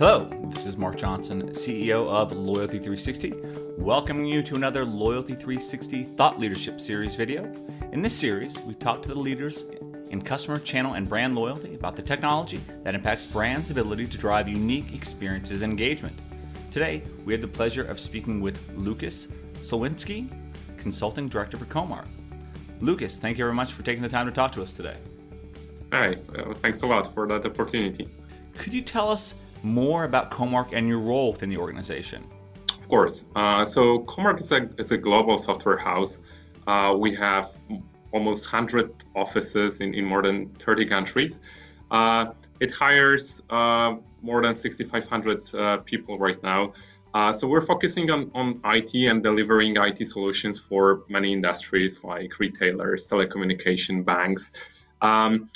Hello, this is Mark Johnson, CEO of Loyalty 360, welcoming you to another Loyalty 360 Thought Leadership Series video. In this series, we talk to the leaders in customer, channel, and brand loyalty about the technology that impacts brands' ability to drive unique experiences and engagement. Today, we have the pleasure of speaking with Lucas Slowinski, Consulting Director for Comarch. Lucas, thank you very much for taking the time to talk to us today. Hi, uh, thanks a lot for that opportunity. Could you tell us more about Comarch and your role within the organization? Of course. Uh, so Comarch is a, is a global software house. Uh, we have almost 100 offices in, in more than 30 countries. Uh, it hires uh, more than 6,500 uh, people right now. Uh, so we're focusing on, on IT and delivering IT solutions for many industries like retailers, telecommunication, banks. Um,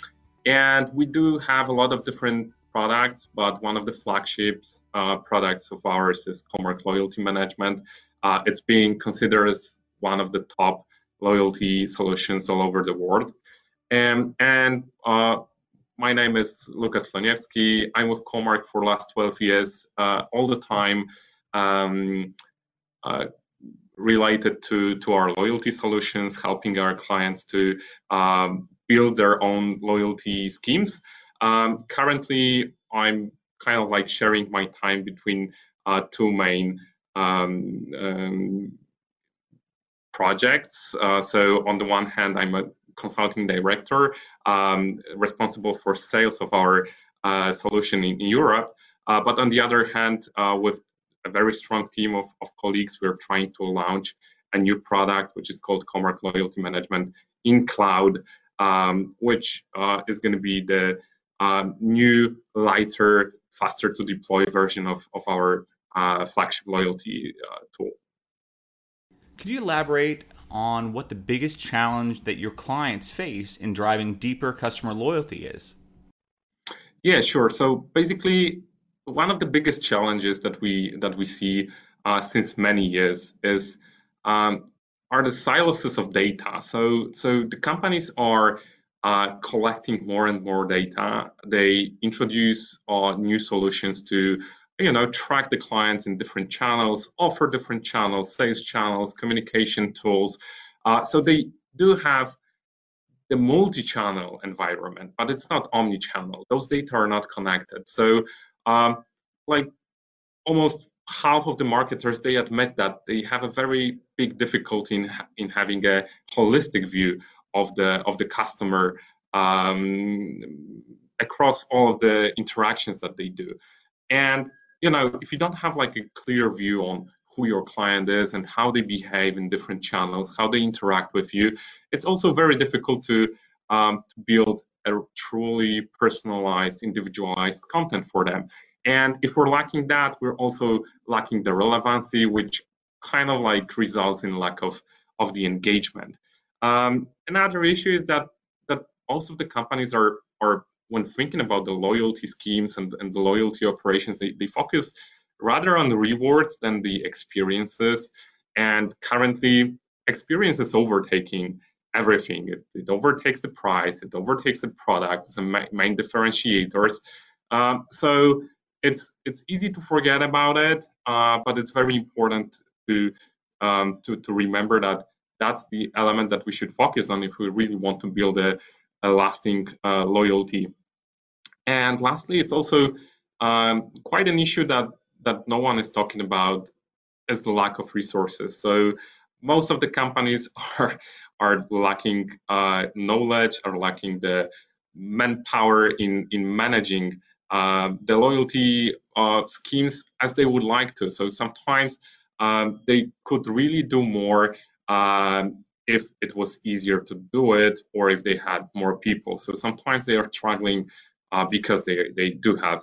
and we do have a lot of different products, but one of the flagship uh, products of ours is Comarch Loyalty Management. Uh, it's being considered as one of the top loyalty solutions all over the world. Um, and uh, my name is Lukas Floniewski. I'm with Comarch for the last 12 years, uh, all the time um, uh, related to, to our loyalty solutions, helping our clients to um, build their own loyalty schemes. Um, currently, I'm kind of like sharing my time between uh, two main um, um, projects. Uh, so on the one hand, I'm a consulting director um, responsible for sales of our uh, solution in, Europe. Uh, but on the other hand, uh, with a very strong team of, of colleagues, we're trying to launch a new product, which is called Comarch Loyalty Management in cloud, um, which uh, is going to be the um, new, lighter, faster to deploy version of, of our uh, flagship loyalty uh, tool. Could you elaborate on what the biggest challenge that your clients face in driving deeper customer loyalty is? Yeah, sure. So basically, one of the biggest challenges that we that we see uh, since many years is um, are the silos of data. So so the companies are uh, collecting more and more data. They introduce uh, new solutions to you know track the clients in different channels offer different channels sales channels communication tools uh, so they do have the multi-channel environment but it's not omni-channel those data are not connected so um, like almost half of the marketers they admit that they have a very big difficulty in, in having a holistic view of the of the customer um, across all of the interactions that they do and you know, if you don't have like a clear view on who your client is and how they behave in different channels, how they interact with you, it's also very difficult to, um, to build a truly personalized, individualized content for them. And if we're lacking that, we're also lacking the relevancy, which kind of like results in lack of, of the engagement. Um, another issue is that that most of the companies are are when thinking about the loyalty schemes and, and the loyalty operations, they, they focus rather on the rewards than the experiences. And currently, experience is overtaking everything. It, it overtakes the price, it overtakes the product, it's a main differentiators. Um, so it's it's easy to forget about it, uh, but it's very important to, um, to to remember that that's the element that we should focus on if we really want to build a, a lasting uh, loyalty. And lastly, it's also um, quite an issue that that no one is talking about is the lack of resources. So most of the companies are are lacking uh, knowledge, are lacking the manpower in in managing the loyalty uh, schemes as they would like to. So sometimes um, they could really do more um, if it was easier to do it or if they had more people. So sometimes they are struggling uh, because they, they do have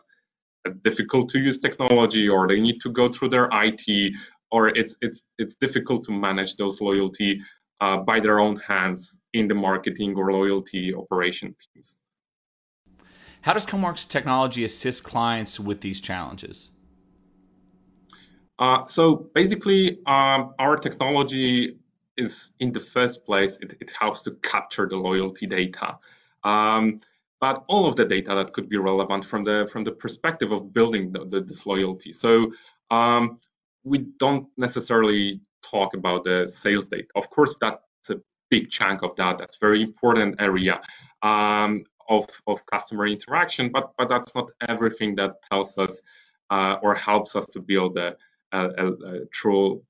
a difficult to use technology or they need to go through their IT or it's it's it's difficult to manage those loyalty uh, by their own hands in the marketing or loyalty operation teams. How does Comarch's technology assist clients with these challenges? Uh, so basically, um, our technology is in the first place, it, it helps to capture the loyalty data. Um, but all of the data that could be relevant from the from the perspective of building the, the. So um, we don't necessarily talk about the sales data. Of course, that's a big chunk of that. That's very important area um, of of customer interaction, but but that's not everything that tells us uh, or helps us to build a, a, a true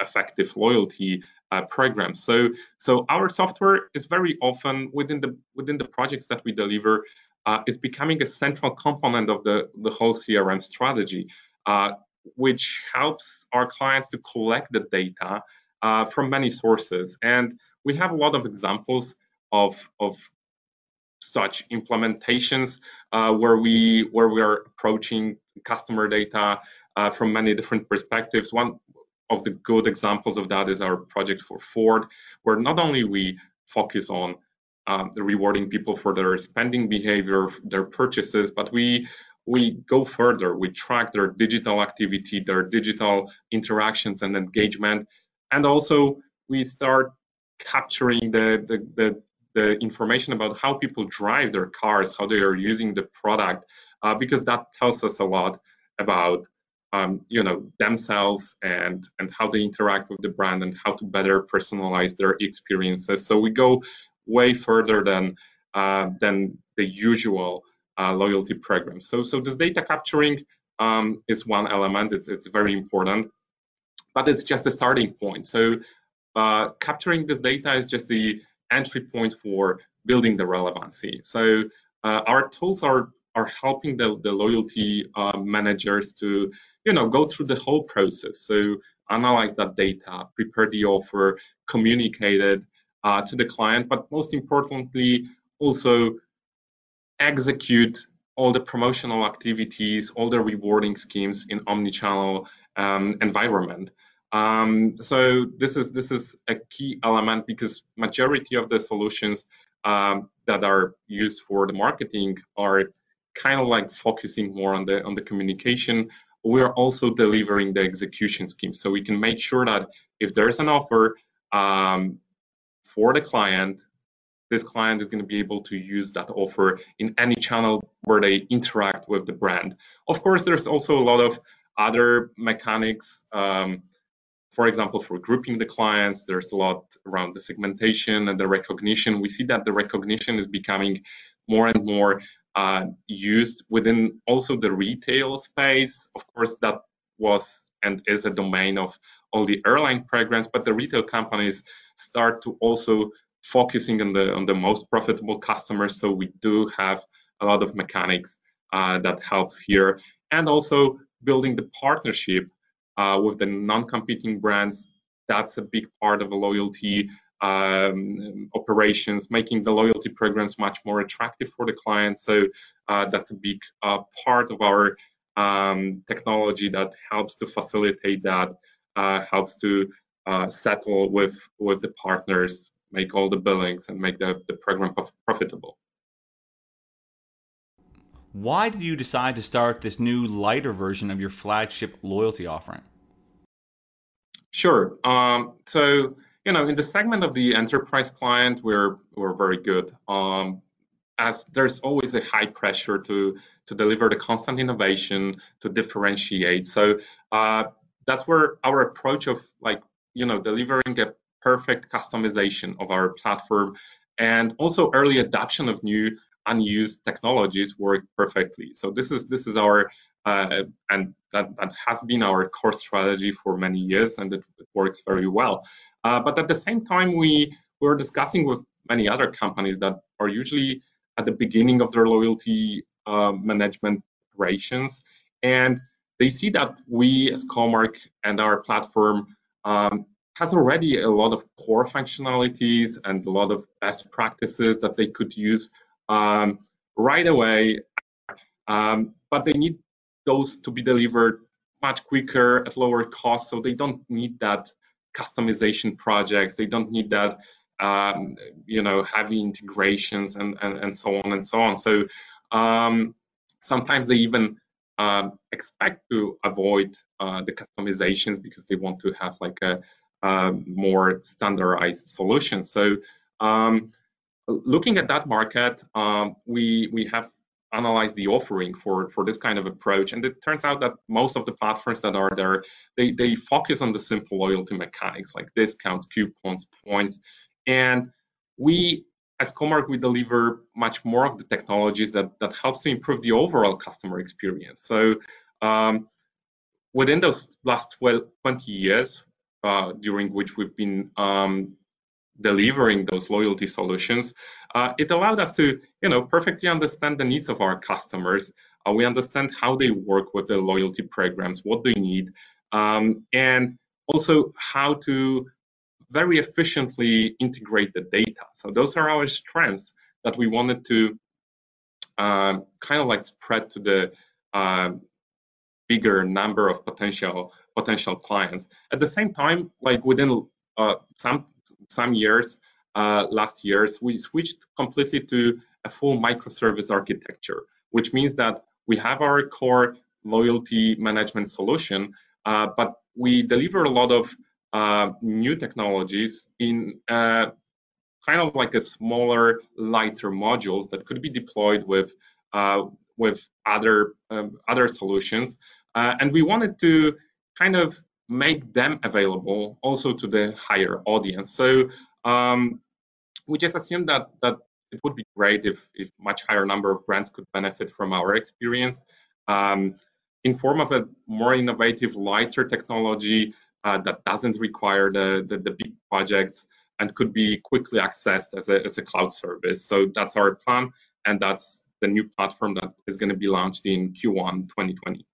effective loyalty uh, program. So, so our software is very often within the within the projects that we deliver uh, is becoming a central component of the the whole CRM strategy, uh, which helps our clients to collect the data uh, from many sources. And we have a lot of examples of of such implementations uh, where we where we are approaching customer data uh, from many different perspectives. One of the good examples of that is our project for Ford, where not only we focus on um, rewarding people for their spending behavior, their purchases, but we we go further. We track their digital activity, their digital interactions and engagement, and also we start capturing the, the, the, the information about how people drive their cars, how they are using the product, uh, because that tells us a lot about um, you know themselves and and how they interact with the brand and how to better personalize their experiences. So we go way further than uh, than the usual uh, loyalty program. So so this data capturing um, is one element. It's it's very important, but it's just a starting point. So uh, capturing this data is just the entry point for building the relevancy. So uh, our tools are are helping the, the loyalty uh, managers to you know go through the whole process so analyze that data prepare the offer communicate it uh, to the client but most importantly also execute all the promotional activities all the rewarding schemes in omni-channel um, environment um, so this is this is a key element because majority of the solutions um, that are used for the marketing are kind of like focusing more on the on the communication. We are also delivering the execution scheme. So we can make sure that if there's an offer um, for the client this client is going to be able to use that offer in any channel where they interact with the brand. Of course there's also a lot of other mechanics um, for example, for grouping the clients, there's a lot around the segmentation and the recognition. We see that the recognition is becoming more and more uh, used within also the retail space. Of course, that was and is a domain of all the airline programs, but the retail companies start to also focusing on the on the most profitable customers. So we do have a lot of mechanics uh, that helps here, and also building the partnership with the non-competing brands. That's a big part of the loyalty um, operations, making the loyalty programs much more attractive for the clients. So uh, that's a big uh, part of our um, technology that helps to facilitate that, uh, helps to uh, settle with with the partners, make all the billings, and make the, the program profitable. Why did you decide to start this new lighter version of your flagship loyalty offering? Sure. Um, so you know, in the segment of the enterprise client, we're we're very good. Um, as there's always a high pressure to to deliver the constant innovation to differentiate. So uh, that's where our approach of like you know delivering a perfect customization of our platform and also early adoption of new unused technologies work perfectly. So this is this is our uh, and that, that has been our core strategy for many years, and it, it works very well. Uh, but at the same time, we were discussing with many other companies that are usually at the beginning of their loyalty uh, management operations, and they see that we as Comarch and our platform um, has already a lot of core functionalities and a lot of best practices that they could use um, right away. Um, but they need those to be delivered much quicker at lower cost, so they don't need that customization projects. They don't need that, um, you know, heavy integrations and, and, and so on and so on. So um, sometimes they even um, expect to avoid uh, the customizations because they want to have like a, a more standardized solution. So um, looking at that market, um, we we have analyzed the offering for for this kind of approach, and it turns out that most of the platforms that are there, they they focus on the simple loyalty mechanics like discounts, coupons, points, and we as Comarch, we deliver much more of the technologies that, that helps to improve the overall customer experience. So um, within those last 12, 20 years, uh, during which we've been um, delivering those loyalty solutions, uh, it allowed us to, you know, perfectly understand the needs of our customers. Uh, we understand how they work with their loyalty programs, what they need, um, and also how to very efficiently integrate the data. So those are our strengths that we wanted to uh, kind of like spread to the uh, bigger number of potential potential clients. At the same time, like within uh, some some years, uh, last years, we switched completely to a full microservice architecture, which means that we have our core loyalty management solution, uh, but we deliver a lot of uh, new technologies in uh, kind of like a smaller, lighter modules that could be deployed with uh, with other um, other solutions. Uh, and we wanted to kind of make them available also to the higher audience. So um, we just assumed that that it would be great if if much higher number of brands could benefit from our experience. Um, in form of a more innovative, lighter technology uh, that doesn't require the, the, the, big projects and could be quickly accessed as a, as a cloud service. So that's our plan, and that's the new platform that is going to be launched in Q1 2020.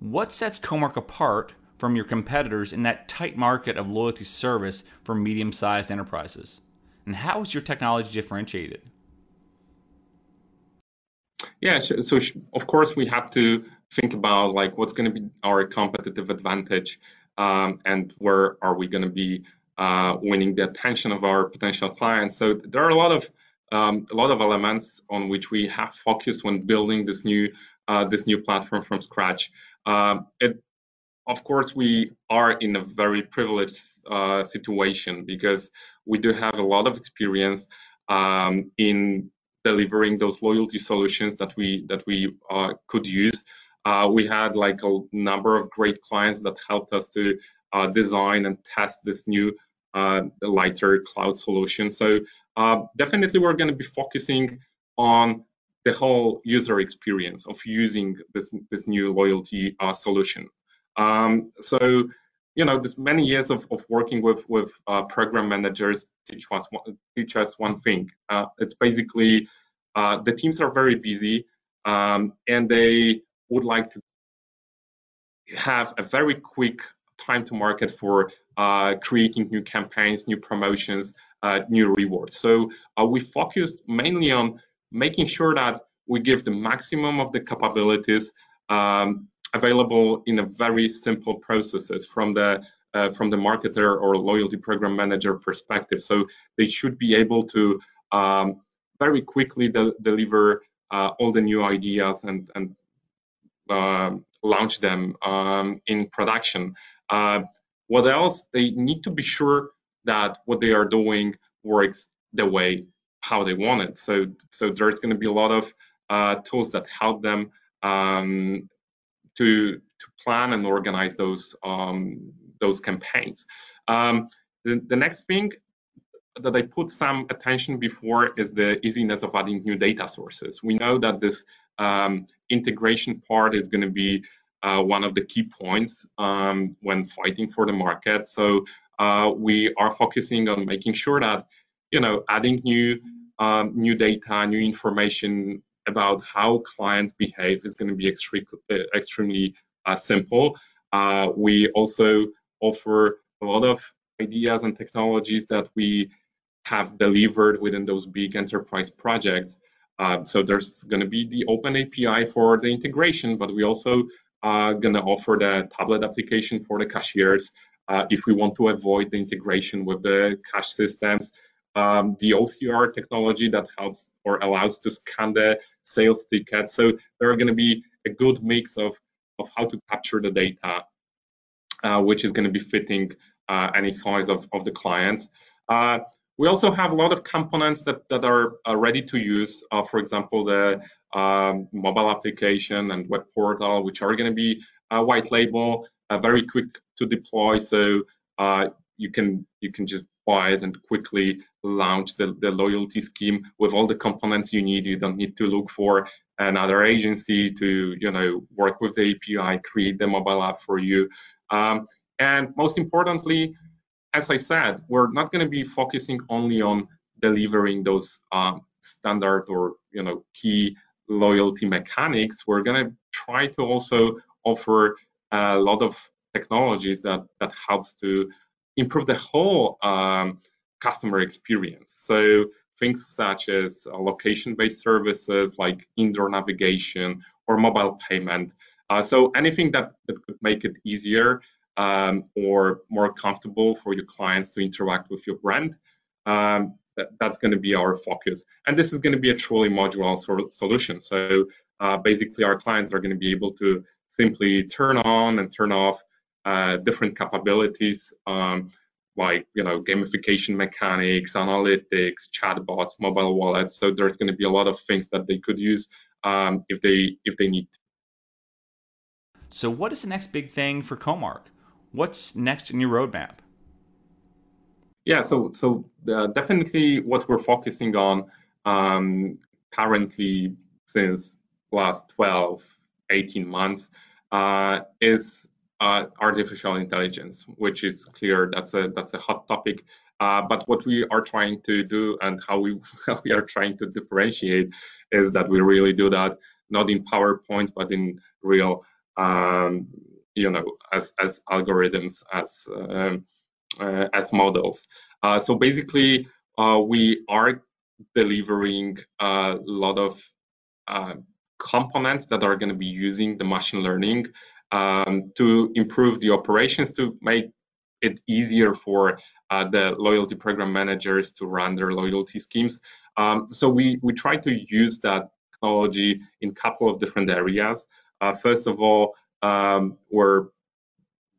What sets Comarch apart from your competitors in that tight market of loyalty service for medium sized enterprises? And how is your technology differentiated? Yeah, so, of course we have to think about like what's going to be our competitive advantage um, and where are we going to be uh, winning the attention of our potential clients. So there are a lot of um, a lot of elements on which we have focused when building this new uh, this new platform from scratch. Um, it, of course, we are in a very privileged uh, situation because we do have a lot of experience um, in delivering those loyalty solutions that we that we uh, could use. Uh, we had like a number of great clients that helped us to uh, design and test this new uh, lighter cloud solution. So uh, definitely we're going to be focusing on the whole user experience of using this this new loyalty uh, solution. Um, so you know, this many years of, of working with with uh, program managers teach us teach us one thing. it's basically the teams are very busy um, and they would like to have a very quick time to market for uh, creating new campaigns, new promotions, uh, new rewards. So uh, we focused mainly on making sure that we give the maximum of the capabilities um, available in a very simple processes from the uh, from the marketer or loyalty program manager perspective. So they should be able to um, very quickly de deliver uh, all the new ideas and and uh, launch them um, in production. Uh, what else? They need to be sure that what they are doing works the way how they want it. So, so there's going to be a lot of uh, tools that help them um, to to plan and organize those um, those campaigns. Um, the, the next thing that I put some attention before is the easiness of adding new data sources. We know that this um, integration part is going to be uh, one of the key points um, when fighting for the market. So uh, we are focusing on making sure that you know adding new um, new data, new information about how clients behave is going to be extremely extremely uh, simple. Uh, we also offer a lot of ideas and technologies that we have delivered within those big enterprise projects. Uh, so there's going to be the open API for the integration, but we also are going to offer the tablet application for the cashiers uh, if we want to avoid the integration with the cash systems. Um, the OCR technology that helps or allows to scan the sales tickets. So there are going to be a good mix of, of how to capture the data, uh, which is going to be fitting uh, any size of, of the clients. Uh, we also have a lot of components that, that are, are ready to use. Uh, for example, the um, mobile application and web portal, which are going to be white label, uh, very quick to deploy. So uh, you can you can just it and quickly launch the, the loyalty scheme with all the components you need. You don't need to look for another agency to you know work with the API, create the mobile app for you. Um, and most importantly, as I said, we're not going to be focusing only on delivering those um, standard or you know key loyalty mechanics. We're going to try to also offer a lot of technologies that that helps to improve the whole um, customer experience. So things such as uh, location-based services like indoor navigation or mobile payment. Uh, so anything that, that could make it easier um, or more comfortable for your clients to interact with your brand. Um, that, that's going to be our focus. And this is going to be a truly modular solution. So uh, basically, our clients are going to be able to simply turn on and turn off different capabilities. Um, like you know gamification mechanics, analytics, chatbots, mobile wallets. So there's going to be a lot of things that they could use um, if they if they need. So what is the next big thing for Comarch? What's next in your roadmap? Yeah, so so uh, definitely what we're focusing on um, currently since last 12, 18 months uh, is uh, artificial intelligence, which is clear that's a that's a hot topic. Uh, but what we are trying to do and how we how we are trying to differentiate is that we really do that not in PowerPoints but in real um, you know as as algorithms as um, uh, as models. Uh, so basically, uh, we are delivering a lot of uh, components that are going to be using the machine learning um, to improve the operations to make it easier for uh, the loyalty program managers to run their loyalty schemes. Um, so we we try to use that technology in a couple of different areas. Uh, first of all, um, we're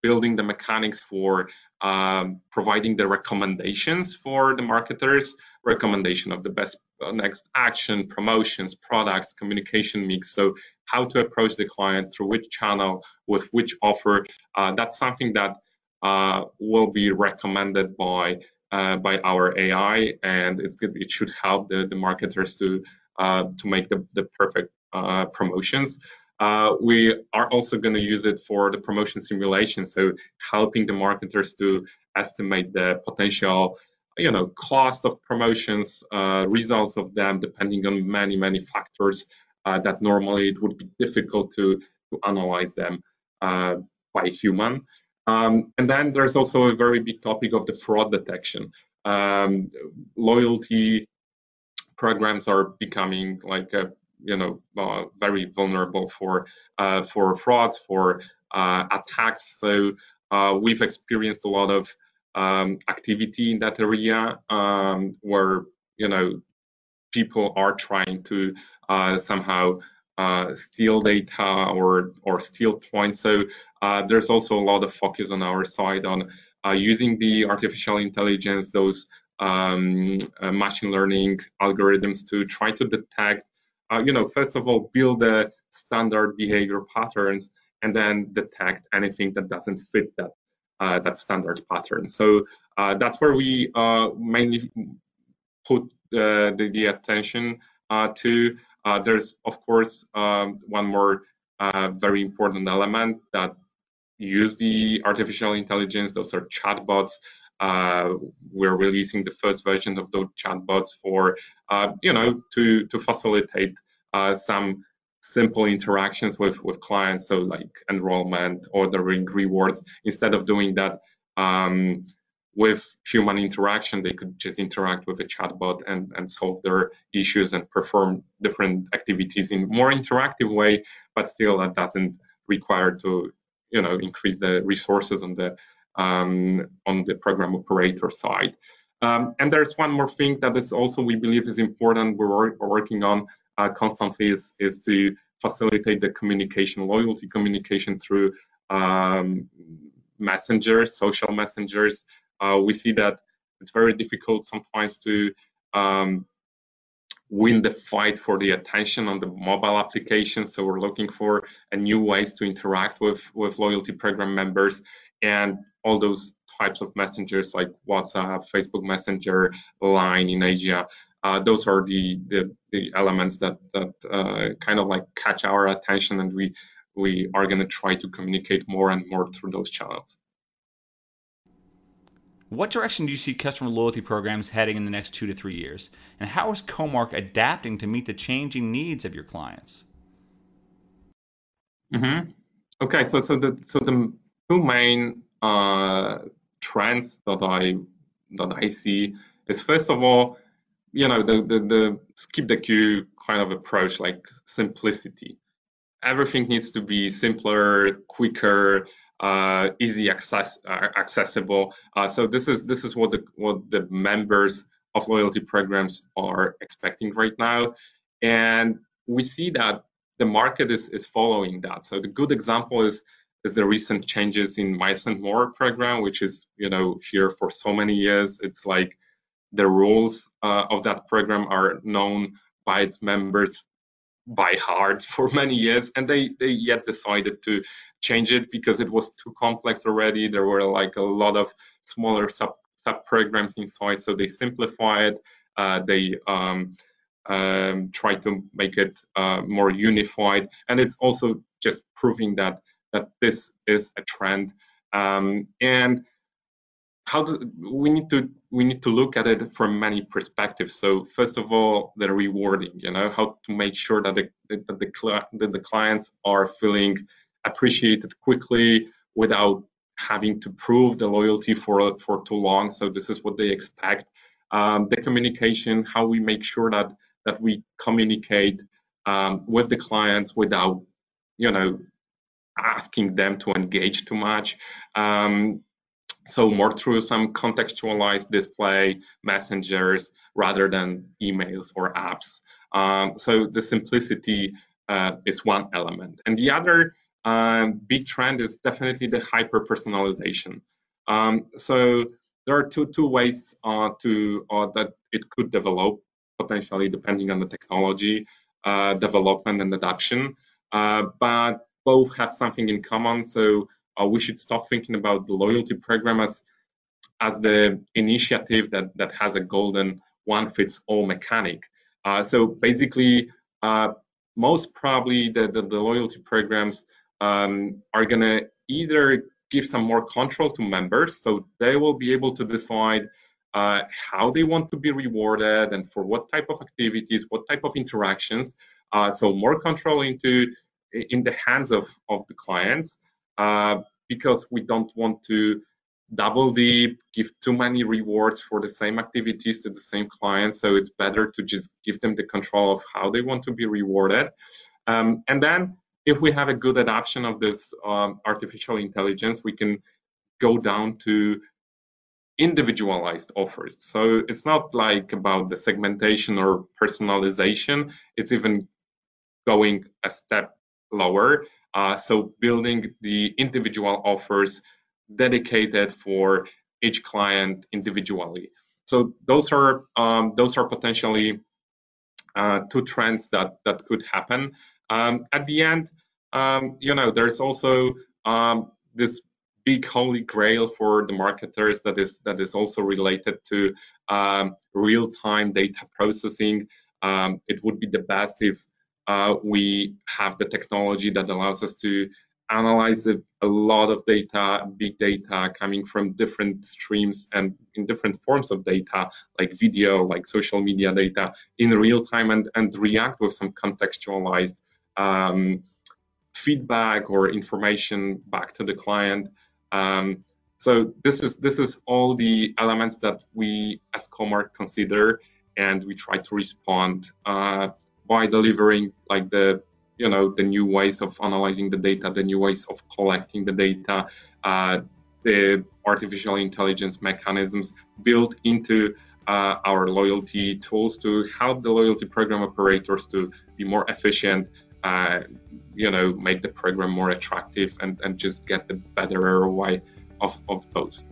building the mechanics for um, providing the recommendations for the marketers, recommendation of the best uh, next action, promotions, products, communication mix. So how to approach the client through which channel with which offer. Uh, that's something that uh, will be recommended by uh, by our AI, and it's good. It should help the, the marketers to uh, to make the, the perfect uh, promotions. Uh, we are also going to use it for the promotion simulation, so helping the marketers to estimate the potential, you know, cost of promotions, uh, results of them, depending on many many factors uh, that normally it would be difficult to, to analyze them uh, by human. Um, and then there's also a very big topic of the fraud detection. Um, loyalty programs are becoming like a you know uh, very vulnerable for uh, for frauds, for uh, attacks. So uh, we've experienced a lot of um, activity in that area um, where you know people are trying to uh, somehow uh, steal data or or steal points. So there's also a lot of focus on our side on using the artificial intelligence, those um, machine learning algorithms to try to detect uh, you know, first of all, build the standard behavior patterns and then detect anything that doesn't fit that uh, that standard pattern. So uh, that's where we uh, mainly put the, the attention uh, to. Uh, there's of course um, one more very important element that use the artificial intelligence. Those are chatbots. Uh, we're releasing the first version of those chatbots for, uh, you know, to to facilitate uh, some simple interactions with with clients. So like enrollment, ordering, rewards. Instead of doing that um, with human interaction, they could just interact with a chatbot and and solve their issues and perform different activities in more interactive way. But still, that doesn't require to you know increase the resources on the um, on the program operator side. Um, and there's one more thing that is also we believe is important. We're, working on uh, constantly is is to facilitate the communication, loyalty communication through um, messengers, social messengers. Uh, we see that it's very difficult sometimes to um, win the fight for the attention on the mobile application. So we're looking for new ways to interact with with loyalty program members and all those types of messengers like WhatsApp, Facebook Messenger, Line in Asia. Uh, those are the, the, the elements that that uh, kind of like catch our attention, and we we are going to try to communicate more and more through those channels. What direction do you see customer loyalty programs heading in the next two to three years? And how is Comarch adapting to meet the changing needs of your clients? Mm-hmm. Okay, so so the so the two main uh, trends that I that I see is first of all, you know, the the, the skip the queue kind of approach, like simplicity. Everything needs to be simpler, quicker, uh, easy access uh, accessible. Uh, so this is this is what the what the members of loyalty programs are expecting right now, and we see that the market is is following that. So the good example is is the recent changes in Miles and More program, which is you know here for so many years. It's like the rules uh, of that program are known by its members by heart for many years, and they they yet decided to change it because it was too complex already. There were like a lot of smaller sub sub programs inside, so they simplified. Uh, they um, um, try to make it uh, more unified, and it's also just proving that that this is a trend. Um, and how do we need to we need to look at it from many perspectives. So first of all, the rewarding, you know, how to make sure that the that the, that the clients are feeling appreciated quickly without having to prove the loyalty for for too long. So this is what they expect. Um, the communication, how we make sure that that we communicate um, with the clients without, you know, asking them to engage too much. Um, so more through some contextualized display messengers rather than emails or apps. Um, so the simplicity uh, is one element, and the other um, big trend is definitely the hyper personalization. Um, so there are two two ways uh, to uh, that it could develop potentially depending on the technology uh, development and adoption. Uh, but both have something in common. So uh, we should stop thinking about the loyalty program as as the initiative that that has a golden one fits all mechanic. Uh, so basically, uh, most probably the, the, the loyalty programs um, are gonna either give some more control to members, so they will be able to decide uh, how they want to be rewarded and for what type of activities, what type of interactions. Uh, so more control into in the hands of, of the clients uh, because we don't want to double deep, give too many rewards for the same activities to the same clients. So it's better to just give them the control of how they want to be rewarded. Um, and then if we have a good adoption of this um, artificial intelligence, we can go down to individualized offers. So it's not like about the segmentation or personalization. It's even going a step lower. Uh, so building the individual offers dedicated for each client individually. So those are um, those are potentially uh, two trends that that could happen. Um, at the end, um, you know, there's also um, this big holy grail for the marketers that is that is also related to um, real-time data processing. Um, it would be the best if uh, we have the technology that allows us to analyze a, a, lot of data, big data coming from different streams and in different forms of data, like video, like social media data, in real time and, and react with some contextualized um, feedback or information back to the client. Um, so this is this is all the elements that we as Comarch consider, and we try to respond. Uh, by delivering like the you know the new ways of analyzing the data, the new ways of collecting the data, uh, the artificial intelligence mechanisms built into uh, our loyalty tools to help the loyalty program operators to be more efficient, uh, you know, make the program more attractive and, and just get the better ROI of, of those.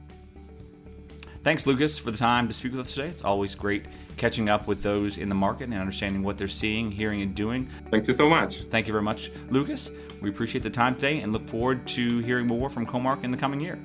Thanks, Lucas, for the time to speak with us today. It's always great catching up with those in the market and understanding what they're seeing, hearing, and doing. Thank you so much. Thank you very much, Lucas. We appreciate the time today and look forward to hearing more from Comarch in the coming year.